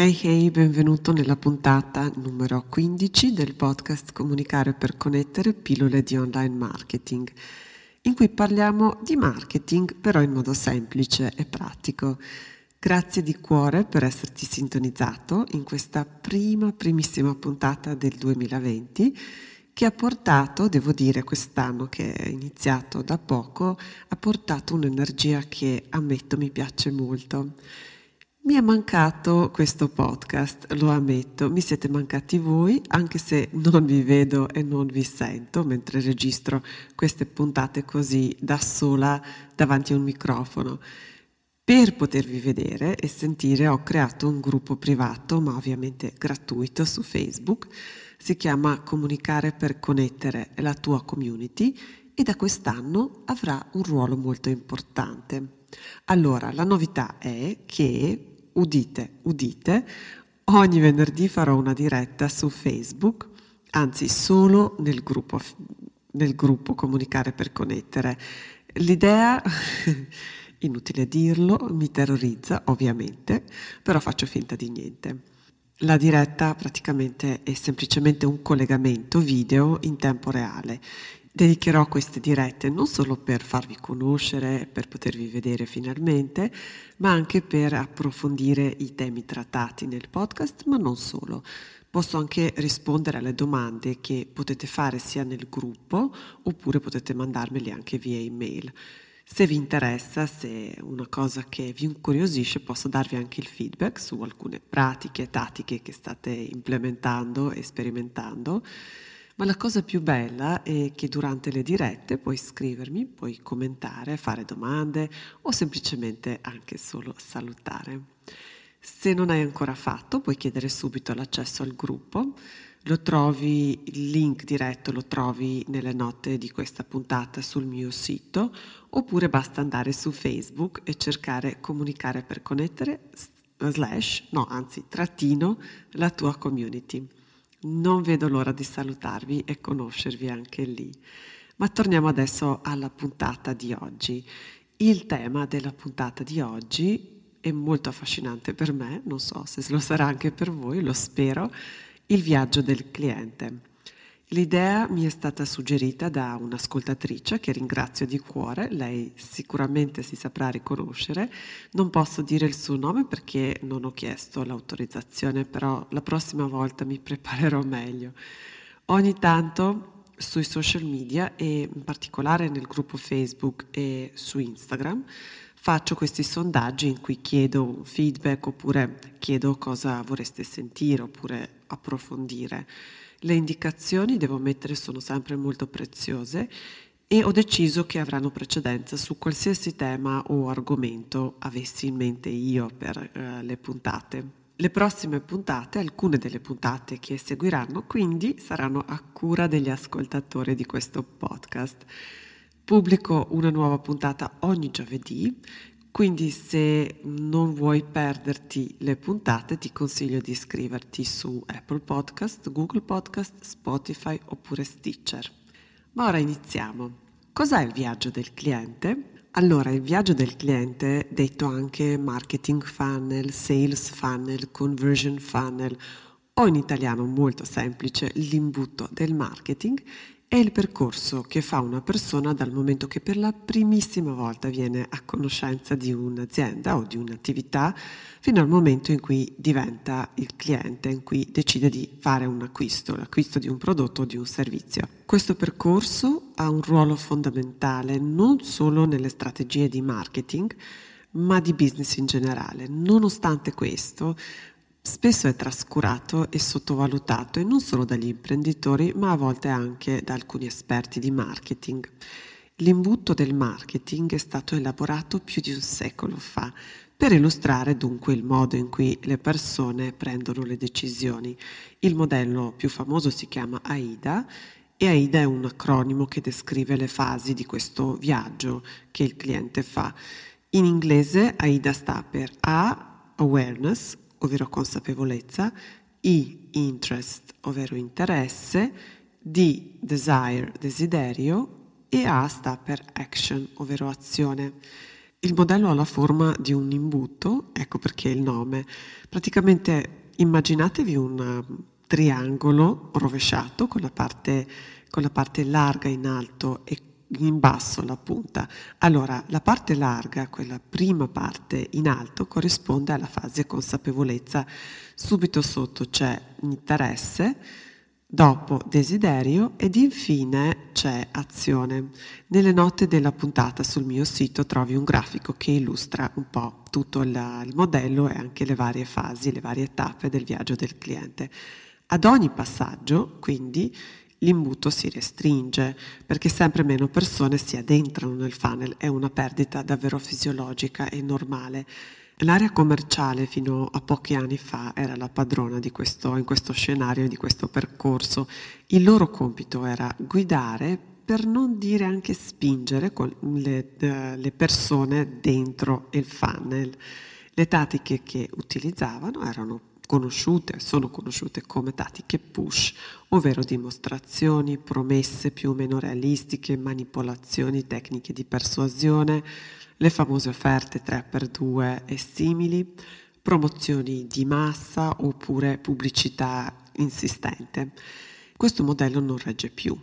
Hey hey, benvenuto nella puntata numero 15 del podcast Comunicare per connettere pillole di online marketing, in cui parliamo di marketing però in modo semplice e pratico. Grazie di cuore per esserti sintonizzato in questa prima, primissima puntata del 2020 che ha portato, devo dire quest'anno che è iniziato da poco, ha portato un'energia che ammetto mi piace molto. Mi è mancato questo podcast, lo ammetto, mi siete mancati voi, anche se non vi vedo e non vi sento mentre registro queste puntate così da sola davanti a un microfono. Per potervi vedere e sentire ho creato un gruppo privato, ma ovviamente gratuito, su Facebook. Si chiama Comunicare per connettere la tua community e da quest'anno avrà un ruolo molto importante. Allora, la novità è che udite, udite, ogni venerdì farò una diretta su Facebook, anzi solo nel gruppo, nel gruppo Comunicare per Connettere. L'idea, inutile dirlo, mi terrorizza ovviamente, però faccio finta di niente. La diretta praticamente è semplicemente un collegamento video in tempo reale. Dedicherò queste dirette non solo per farvi conoscere, per potervi vedere finalmente, ma anche per approfondire i temi trattati nel podcast, ma non solo. Posso anche rispondere alle domande che potete fare sia nel gruppo oppure potete mandarmeli anche via email. Se vi interessa, se è una cosa che vi incuriosisce, posso darvi anche il feedback su alcune pratiche e tattiche che state implementando e sperimentando ma la cosa più bella è che durante le dirette puoi scrivermi, puoi commentare, fare domande o semplicemente anche solo salutare. Se non hai ancora fatto, puoi chiedere subito l'accesso al gruppo. Lo trovi, il link diretto lo trovi nelle note di questa puntata sul mio sito, oppure basta andare su Facebook e cercare comunicare per connettere slash, no, anzi, trattino la tua community. Non vedo l'ora di salutarvi e conoscervi anche lì. Ma torniamo adesso alla puntata di oggi. Il tema della puntata di oggi è molto affascinante per me, non so se lo sarà anche per voi, lo spero, il viaggio del cliente. L'idea mi è stata suggerita da un'ascoltatrice che ringrazio di cuore, lei sicuramente si saprà riconoscere. Non posso dire il suo nome perché non ho chiesto l'autorizzazione, però la prossima volta mi preparerò meglio. Ogni tanto sui social media e in particolare nel gruppo Facebook e su Instagram faccio questi sondaggi in cui chiedo feedback oppure chiedo cosa vorreste sentire oppure approfondire. Le indicazioni, devo mettere, sono sempre molto preziose e ho deciso che avranno precedenza su qualsiasi tema o argomento avessi in mente io per uh, le puntate. Le prossime puntate, alcune delle puntate che seguiranno, quindi saranno a cura degli ascoltatori di questo podcast. Pubblico una nuova puntata ogni giovedì quindi se non vuoi perderti le puntate ti consiglio di iscriverti su Apple Podcast, Google Podcast, Spotify oppure Stitcher. Ma ora iniziamo. Cos'è il viaggio del cliente? Allora, il viaggio del cliente, detto anche marketing funnel, sales funnel, conversion funnel o in italiano molto semplice l'imbuto del marketing, è il percorso che fa una persona dal momento che per la primissima volta viene a conoscenza di un'azienda o di un'attività fino al momento in cui diventa il cliente, in cui decide di fare un acquisto, l'acquisto di un prodotto o di un servizio. Questo percorso ha un ruolo fondamentale non solo nelle strategie di marketing, ma di business in generale. Nonostante questo, spesso è trascurato e sottovalutato e non solo dagli imprenditori ma a volte anche da alcuni esperti di marketing. L'imbuto del marketing è stato elaborato più di un secolo fa per illustrare dunque il modo in cui le persone prendono le decisioni. Il modello più famoso si chiama AIDA e AIDA è un acronimo che descrive le fasi di questo viaggio che il cliente fa. In inglese AIDA sta per A, awareness, ovvero consapevolezza, I, interest, ovvero interesse, D, desire, desiderio e A sta per action, ovvero azione. Il modello ha la forma di un imbuto, ecco perché il nome. Praticamente immaginatevi un triangolo rovesciato con la parte, con la parte larga in alto e in basso la punta. Allora, la parte larga, quella prima parte in alto, corrisponde alla fase consapevolezza. Subito sotto c'è interesse, dopo desiderio ed infine c'è azione. Nelle note della puntata sul mio sito trovi un grafico che illustra un po' tutto il, il modello e anche le varie fasi, le varie tappe del viaggio del cliente. Ad ogni passaggio, quindi, l'imbuto si restringe perché sempre meno persone si addentrano nel funnel, è una perdita davvero fisiologica e normale. L'area commerciale fino a pochi anni fa era la padrona di questo, in questo scenario, di questo percorso. Il loro compito era guidare, per non dire anche spingere le, le persone dentro il funnel. Le tattiche che utilizzavano erano conosciute, sono conosciute come tattiche push, ovvero dimostrazioni, promesse più o meno realistiche, manipolazioni, tecniche di persuasione, le famose offerte 3x2 e simili, promozioni di massa oppure pubblicità insistente. Questo modello non regge più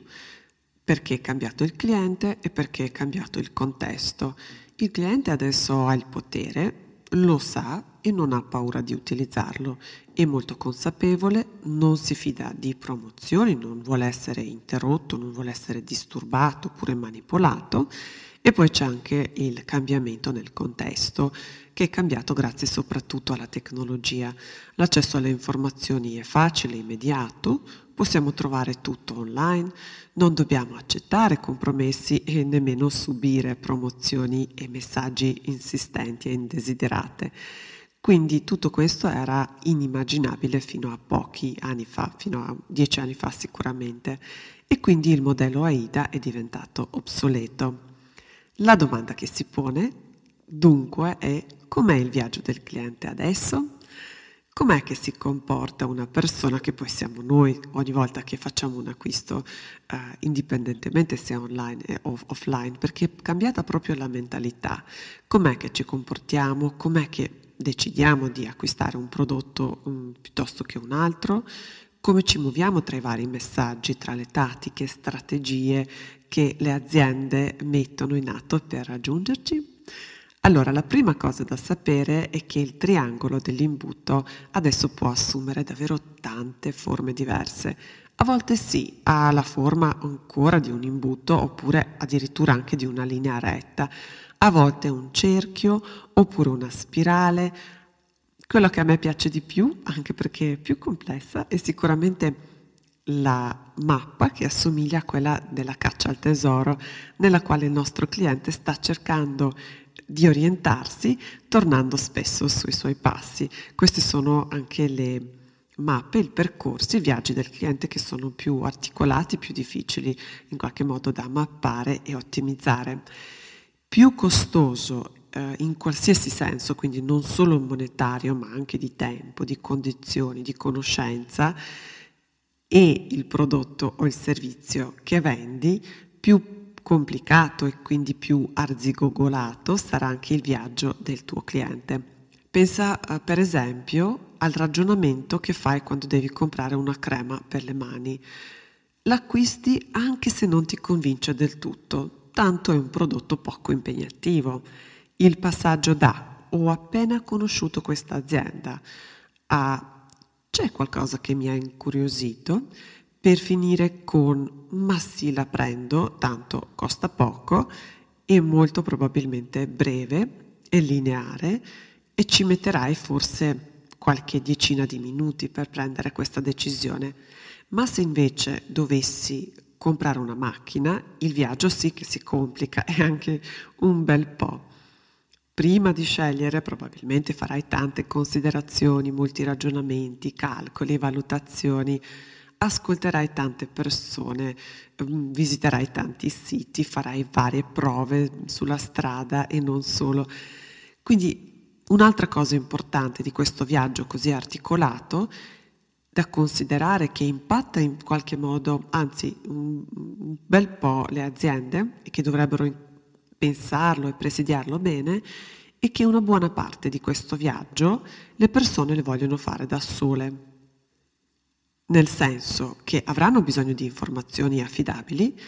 perché è cambiato il cliente e perché è cambiato il contesto. Il cliente adesso ha il potere, lo sa e non ha paura di utilizzarlo. È molto consapevole, non si fida di promozioni, non vuole essere interrotto, non vuole essere disturbato oppure manipolato. E poi c'è anche il cambiamento nel contesto, che è cambiato grazie soprattutto alla tecnologia. L'accesso alle informazioni è facile, immediato, possiamo trovare tutto online, non dobbiamo accettare compromessi e nemmeno subire promozioni e messaggi insistenti e indesiderate. Quindi tutto questo era inimmaginabile fino a pochi anni fa, fino a dieci anni fa sicuramente, e quindi il modello AIDA è diventato obsoleto. La domanda che si pone dunque è com'è il viaggio del cliente adesso? Com'è che si comporta una persona che poi siamo noi ogni volta che facciamo un acquisto, uh, indipendentemente sia online o offline, perché è cambiata proprio la mentalità. Com'è che ci comportiamo? Com'è che decidiamo di acquistare un prodotto um, piuttosto che un altro? Come ci muoviamo tra i vari messaggi, tra le tattiche, strategie che le aziende mettono in atto per raggiungerci? Allora, la prima cosa da sapere è che il triangolo dell'imbuto adesso può assumere davvero tante forme diverse. A volte sì, ha la forma ancora di un imbuto oppure addirittura anche di una linea retta. A volte un cerchio oppure una spirale. Quello che a me piace di più, anche perché è più complessa, è sicuramente la mappa che assomiglia a quella della caccia al tesoro, nella quale il nostro cliente sta cercando di orientarsi tornando spesso sui suoi passi. Queste sono anche le mappe, i percorsi, i viaggi del cliente che sono più articolati, più difficili in qualche modo da mappare e ottimizzare. Più costoso eh, in qualsiasi senso, quindi non solo monetario, ma anche di tempo, di condizioni, di conoscenza, e il prodotto o il servizio che vendi, più complicato e quindi più arzigogolato sarà anche il viaggio del tuo cliente. Pensa eh, per esempio al ragionamento che fai quando devi comprare una crema per le mani. L'acquisti anche se non ti convince del tutto, tanto è un prodotto poco impegnativo. Il passaggio da ho appena conosciuto questa azienda a c'è qualcosa che mi ha incuriosito per finire con ma sì la prendo, tanto costa poco e molto probabilmente breve e lineare e ci metterai forse qualche decina di minuti per prendere questa decisione. Ma se invece dovessi comprare una macchina, il viaggio sì che si complica e anche un bel po'. Prima di scegliere probabilmente farai tante considerazioni, molti ragionamenti, calcoli, valutazioni ascolterai tante persone, mm, visiterai tanti siti, farai varie prove sulla strada e non solo. Quindi un'altra cosa importante di questo viaggio così articolato da considerare che impatta in qualche modo, anzi un, bel po' le aziende che dovrebbero pensarlo e presidiarlo bene, è che una buona parte di questo viaggio le persone le vogliono fare da sole nel senso che avranno bisogno di informazioni affidabili,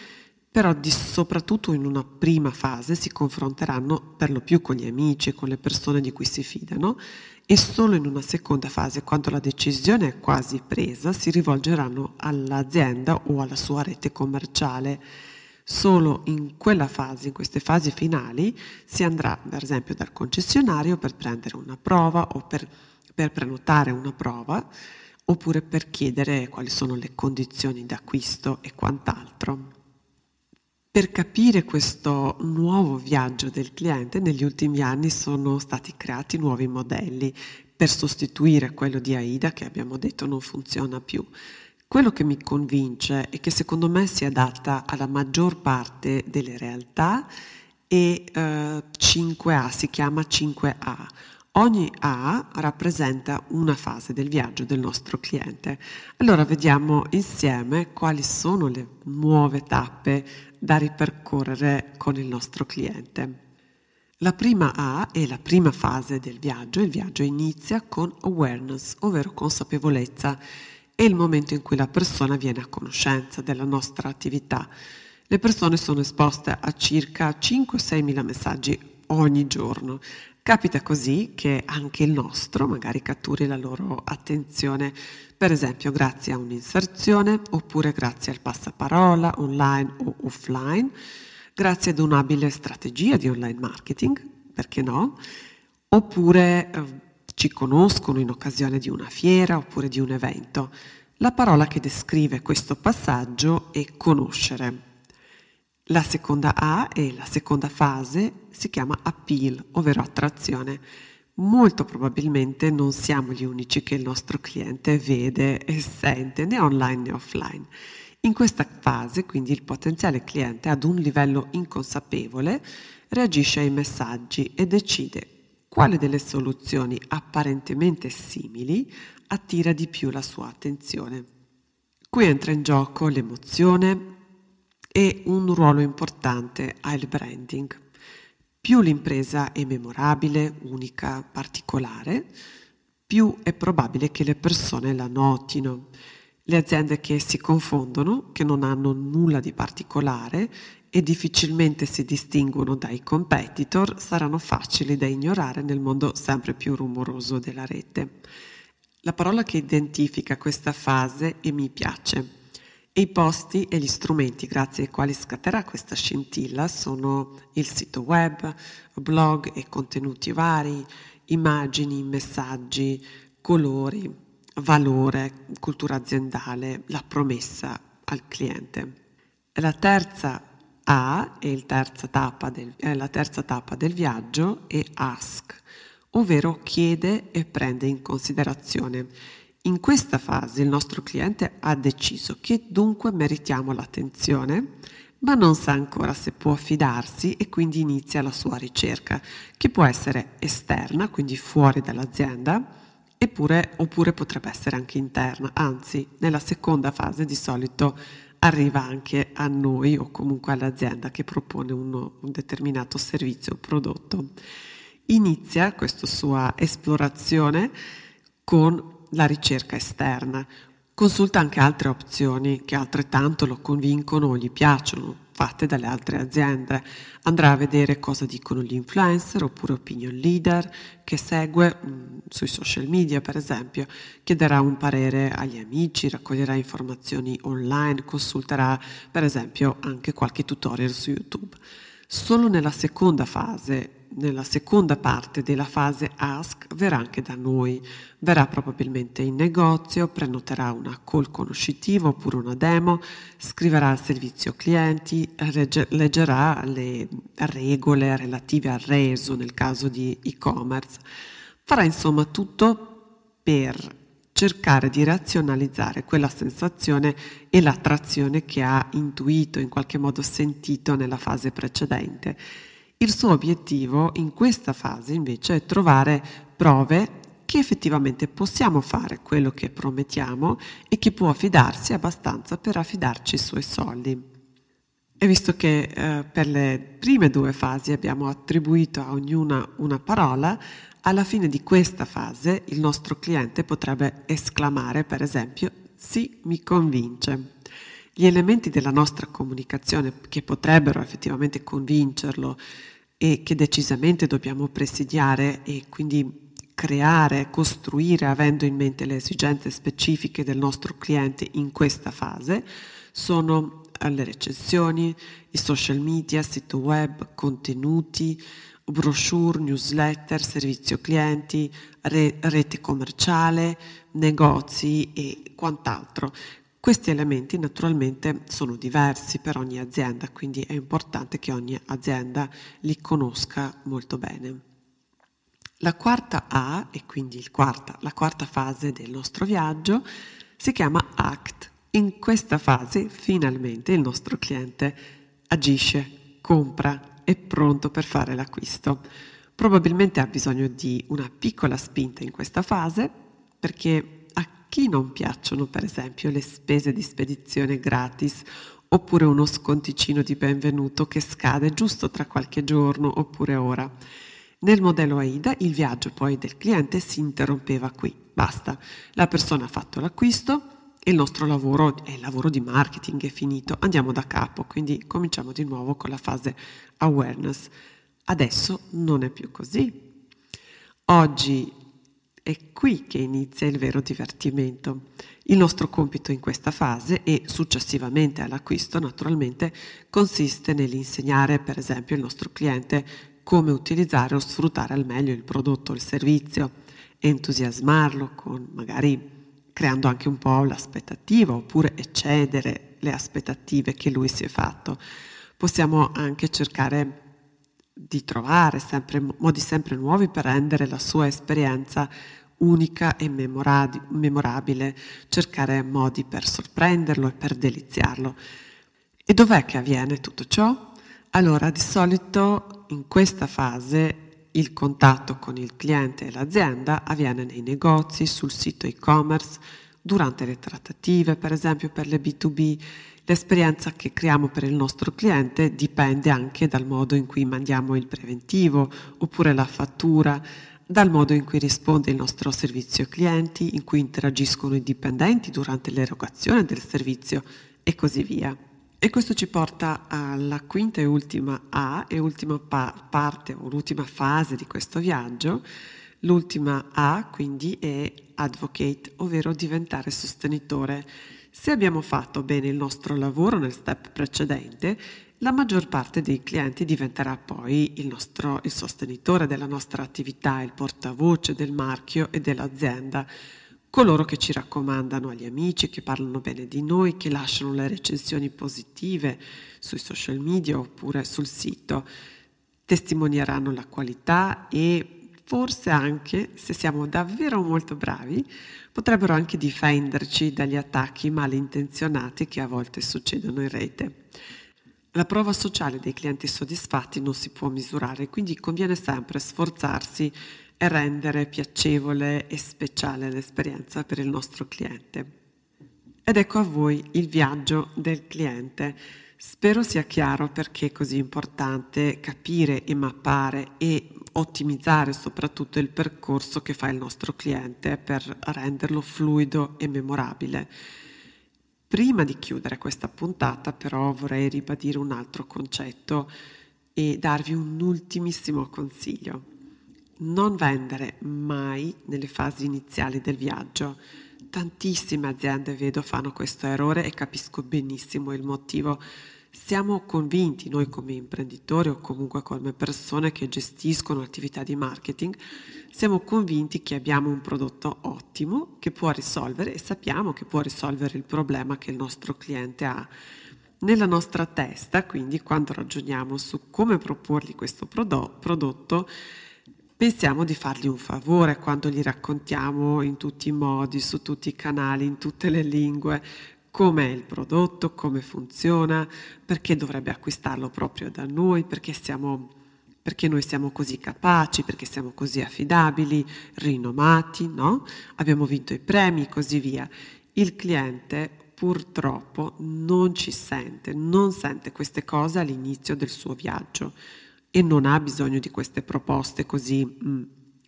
però di, soprattutto in una prima fase si confronteranno per lo più con gli amici e con le persone di cui si fidano e solo in una seconda fase, quando la decisione è quasi presa, si rivolgeranno all'azienda o alla sua rete commerciale. Solo in quella fase, in queste fasi finali, si andrà per esempio dal concessionario per prendere una prova o per, per prenotare una prova oppure per chiedere quali sono le condizioni d'acquisto e quant'altro. Per capire questo nuovo viaggio del cliente, negli ultimi anni sono stati creati nuovi modelli per sostituire quello di AIDA che abbiamo detto non funziona più. Quello che mi convince e che secondo me si adatta alla maggior parte delle realtà è eh, 5A, si chiama 5A Ogni A rappresenta una fase del viaggio del nostro cliente. Allora vediamo insieme quali sono le nuove tappe da ripercorrere con il nostro cliente. La prima A è la prima fase del viaggio. Il viaggio inizia con awareness, ovvero consapevolezza. È il momento in cui la persona viene a conoscenza della nostra attività. Le persone sono esposte a circa 5-6 mila messaggi ogni giorno. Capita così che anche il nostro magari catturi la loro attenzione, per esempio grazie a un'inserzione oppure grazie al passaparola online o offline, grazie ad un'abile strategia di online marketing, perché no? Oppure eh, ci conoscono in occasione di una fiera oppure di un evento. La parola che descrive questo passaggio è conoscere. La seconda A e la seconda fase si chiama appeal, ovvero attrazione. Molto probabilmente non siamo gli unici che il nostro cliente vede e sente né online né offline. In questa fase, quindi, il potenziale cliente ad un livello inconsapevole reagisce ai messaggi e decide quale delle soluzioni apparentemente simili attira di più la sua attenzione. Qui entra in gioco l'emozione, e un ruolo importante ha il branding. Più l'impresa è memorabile, unica, particolare, più è probabile che le persone la notino. Le aziende che si confondono, che non hanno nulla di particolare e difficilmente si distinguono dai competitor, saranno facili da ignorare nel mondo sempre più rumoroso della rete. La parola che identifica questa fase è mi piace i posti e gli strumenti grazie ai quali scatterà questa scintilla sono il sito web, blog e contenuti vari, immagini, messaggi, colori, valore, cultura aziendale, la promessa al cliente. La terza A è, del, è la terza tappa del viaggio è ask, ovvero chiede e prende in considerazione. In questa fase il nostro cliente ha deciso che dunque meritiamo l'attenzione, ma non sa ancora se può fidarsi e quindi inizia la sua ricerca, che può essere esterna, quindi fuori dall'azienda, eppure, oppure potrebbe essere anche interna, anzi nella seconda fase di solito arriva anche a noi o comunque all'azienda che propone uno, un determinato servizio o prodotto. Inizia questa sua esplorazione con la ricerca esterna. Consulta anche altre opzioni che altrettanto lo convincono o gli piacciono, fatte dalle altre aziende. Andrà a vedere cosa dicono gli influencer oppure opinion leader che segue mh, mm, sui social media, per esempio. Chiederà un parere agli amici, raccoglierà informazioni online, consulterà per esempio anche qualche tutorial su YouTube. Solo nella seconda fase nella seconda parte della fase ask verrà anche da noi, verrà probabilmente in negozio, prenoterà una call conoscitiva oppure una demo, scriverà al servizio clienti, leggerà le regole relative al reso nel caso di e-commerce. Farà insomma tutto per cercare di razionalizzare quella sensazione e l'attrazione che ha intuito, in qualche modo sentito nella fase precedente. Il suo obiettivo in questa fase invece è trovare prove che effettivamente possiamo fare quello che promettiamo e che può fidarsi abbastanza per affidarci i suoi soldi. E visto che eh, per le prime due fasi abbiamo attribuito a ognuna una parola, alla fine di questa fase il nostro cliente potrebbe esclamare, per esempio, sì, mi convince. Gli elementi della nostra comunicazione che potrebbero effettivamente convincerlo e che decisamente dobbiamo presidiare e quindi creare, costruire avendo in mente le esigenze specifiche del nostro cliente in questa fase sono eh, le recensioni, i social media, sito web, contenuti, brochure, newsletter, servizio clienti, re, rete commerciale, negozi e quant'altro. Questi elementi naturalmente sono diversi per ogni azienda, quindi è importante che ogni azienda li conosca molto bene. La quarta A, e quindi quarta, la quarta fase del nostro viaggio, si chiama ACT. In questa fase finalmente il nostro cliente agisce, compra, è pronto per fare l'acquisto. Probabilmente ha bisogno di una piccola spinta in questa fase perché chi non piacciono per esempio le spese di spedizione gratis oppure uno sconticino di benvenuto che scade giusto tra qualche giorno oppure ora. Nel modello AIDA il viaggio poi del cliente si interrompeva qui, basta, la persona ha fatto l'acquisto e il nostro lavoro è il lavoro di marketing, è finito, andiamo da capo, quindi cominciamo di nuovo con la fase awareness. Adesso non è più così. Oggi è qui che inizia il vero divertimento. Il nostro compito in questa fase e successivamente all'acquisto naturalmente consiste nell'insegnare per esempio al nostro cliente come utilizzare o sfruttare al meglio il prodotto o il servizio, entusiasmarlo con magari creando anche un po' l'aspettativa oppure eccedere le aspettative che lui si è fatto. Possiamo anche cercare di trovare sempre, modi sempre nuovi per rendere la sua esperienza unica e memorabile, cercare modi per sorprenderlo e per deliziarlo. E dov'è che avviene tutto ciò? Allora, di solito in questa fase il contatto con il cliente e l'azienda avviene nei negozi, sul sito e-commerce, durante le trattative, per esempio per le B2B. L'esperienza che creiamo per il nostro cliente dipende anche dal modo in cui mandiamo il preventivo oppure la fattura, dal modo in cui risponde il nostro servizio clienti, in cui interagiscono i dipendenti durante l'erogazione del servizio e così via. E questo ci porta alla quinta e ultima A e ultima pa- parte o l'ultima fase di questo viaggio. L'ultima A quindi è advocate, ovvero diventare sostenitore. Se abbiamo fatto bene il nostro lavoro nel step precedente, la maggior parte dei clienti diventerà poi il, nostro, il sostenitore della nostra attività, il portavoce del marchio e dell'azienda. Coloro che ci raccomandano agli amici, che parlano bene di noi, che lasciano le recensioni positive sui social media oppure sul sito, testimonieranno la qualità e forse anche, se siamo davvero molto bravi, potrebbero anche difenderci dagli attacchi malintenzionati che a volte succedono in rete. La prova sociale dei clienti soddisfatti non si può misurare, quindi conviene sempre sforzarsi e rendere piacevole e speciale l'esperienza per il nostro cliente. Ed ecco a voi il viaggio del cliente. Spero sia chiaro perché è così importante capire e mappare e ottimizzare soprattutto il percorso che fa il nostro cliente per renderlo fluido e memorabile. Prima di chiudere questa puntata però vorrei ribadire un altro concetto e darvi un ultimissimo consiglio non vendere mai nelle fasi iniziali del viaggio. Tantissime aziende vedo fanno questo errore e capisco benissimo il motivo. Siamo convinti noi come imprenditori o comunque come persone che gestiscono attività di marketing, siamo convinti che abbiamo un prodotto ottimo che può risolvere e sappiamo che può risolvere il problema che il nostro cliente ha. Nella nostra testa, quindi, quando ragioniamo su come proporgli questo prodotto, pensiamo di fargli un favore quando gli raccontiamo in tutti i modi, su tutti i canali, in tutte le lingue, com'è il prodotto, come funziona, perché dovrebbe acquistarlo proprio da noi, perché, siamo, perché noi siamo così capaci, perché siamo così affidabili, rinomati, no? Abbiamo vinto i premi e così via. Il cliente purtroppo non ci sente, non sente queste cose all'inizio del suo viaggio e non ha bisogno di queste proposte così mm,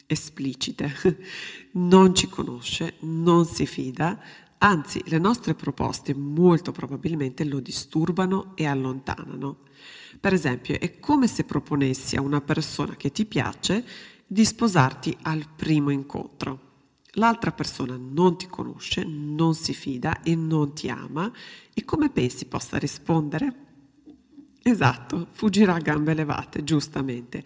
esplicite. non ci conosce, non si fida, anzi le nostre proposte molto probabilmente lo disturbano e allontanano. Per esempio, è come se proponessi a una persona che ti piace di sposarti al primo incontro. L'altra persona non ti conosce, non si fida e non ti ama e come pensi possa rispondere? Esatto, fuggirà a gambe levate, giustamente.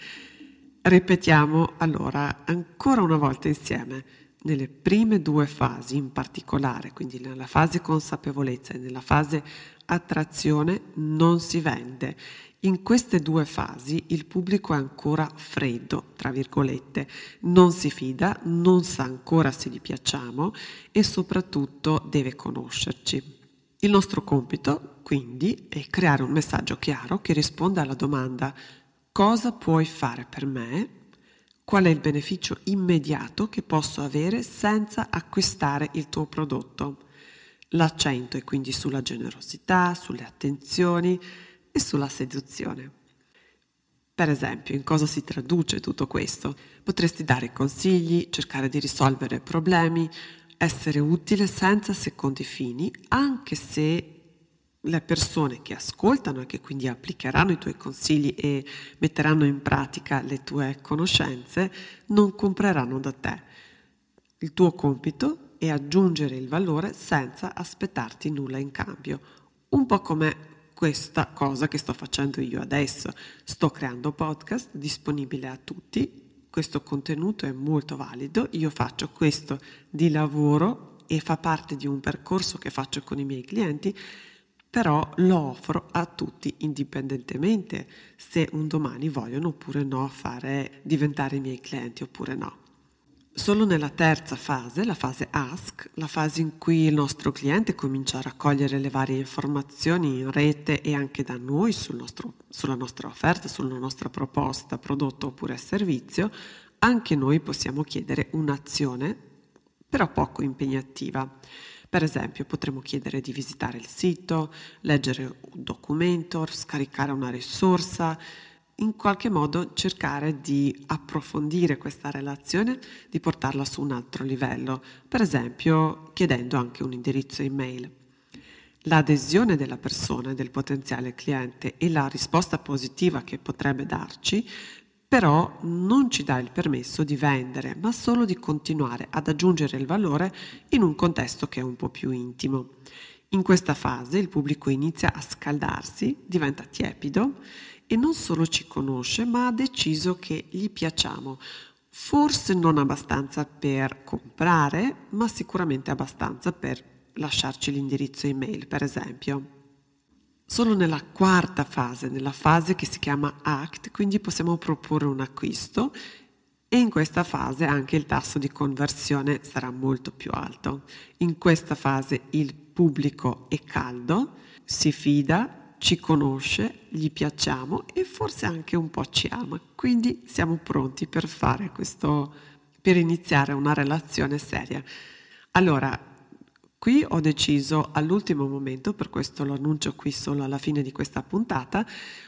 Ripetiamo allora ancora una volta insieme. Nelle prime due fasi in particolare, quindi nella fase consapevolezza e nella fase attrazione, non si vende. In queste due fasi il pubblico è ancora freddo, tra virgolette, non si fida, non sa ancora se gli piacciamo e soprattutto deve conoscerci. Il nostro compito, quindi, è creare un messaggio chiaro che risponda alla domanda cosa puoi fare per me? Qual è il beneficio immediato che posso avere senza acquistare il tuo prodotto? L'accento è quindi sulla generosità, sulle attenzioni e sulla seduzione. Per esempio, in cosa si traduce tutto questo? Potresti dare consigli, cercare di risolvere problemi, essere utile senza secondi fini, anche se le persone che ascoltano e che quindi applicheranno i tuoi consigli e metteranno in pratica le tue conoscenze non compreranno da te. Il tuo compito è aggiungere il valore senza aspettarti nulla in cambio, un po' come questa cosa che sto facendo io adesso. Sto creando podcast disponibile a tutti questo contenuto è molto valido, io faccio questo di lavoro e fa parte di un percorso che faccio con i miei clienti, però lo offro a tutti indipendentemente se un domani vogliono oppure no fare diventare i miei clienti oppure no. Solo nella terza fase, la fase ask, la fase in cui il nostro cliente comincia a raccogliere le varie informazioni in rete e anche da noi sul nostro, sulla nostra offerta, sulla nostra proposta, prodotto oppure servizio, anche noi possiamo chiedere un'azione, però poco impegnativa. Per esempio potremmo chiedere di visitare il sito, leggere un documento, scaricare una risorsa, in qualche modo cercare di approfondire questa relazione, di portarla su un altro livello, per esempio chiedendo anche un indirizzo email. L'adesione della persona, del potenziale cliente e la risposta positiva che potrebbe darci, però non ci dà il permesso di vendere, ma solo di continuare ad aggiungere il valore in un contesto che è un po' più intimo. In questa fase il pubblico inizia a scaldarsi, diventa tiepido e non solo ci conosce, ma ha deciso che gli piacciamo. Forse non abbastanza per comprare, ma sicuramente abbastanza per lasciarci l'indirizzo email, per esempio. Solo nella quarta fase, nella fase che si chiama ACT, quindi possiamo proporre un acquisto e in questa fase anche il tasso di conversione sarà molto più alto. In questa fase il pubblico è caldo, si fida, ci conosce, gli piacciamo e forse anche un po' ci ama. Quindi siamo pronti per fare questo, per iniziare una relazione seria. Allora, qui ho deciso all'ultimo momento, per questo lo annuncio qui solo alla fine di questa puntata,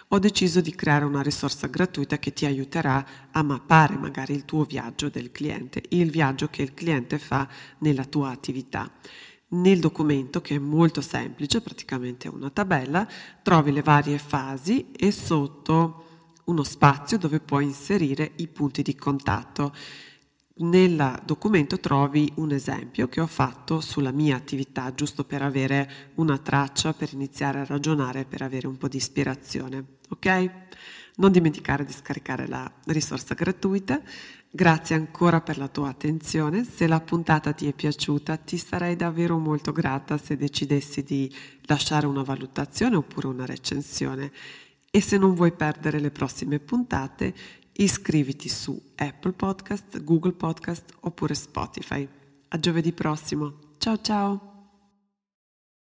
ho deciso di creare una risorsa gratuita che ti aiuterà a mappare magari il tuo viaggio del cliente, il viaggio che il cliente fa nella tua attività. Nel documento, che è molto semplice, praticamente una tabella, trovi le varie fasi e sotto uno spazio dove puoi inserire i punti di contatto. Nel documento trovi un esempio che ho fatto sulla mia attività, giusto per avere una traccia, per iniziare a ragionare, per avere un po' di ispirazione. Ok? Non dimenticare di scaricare la risorsa gratuita. Grazie ancora per la tua attenzione. Se la puntata ti è piaciuta, ti sarei davvero molto grata se decidessi di lasciare una valutazione oppure una recensione. E se non vuoi perdere le prossime puntate, Iscriviti su Apple Podcast, Google Podcast oppure Spotify. A giovedì prossimo. Ciao ciao!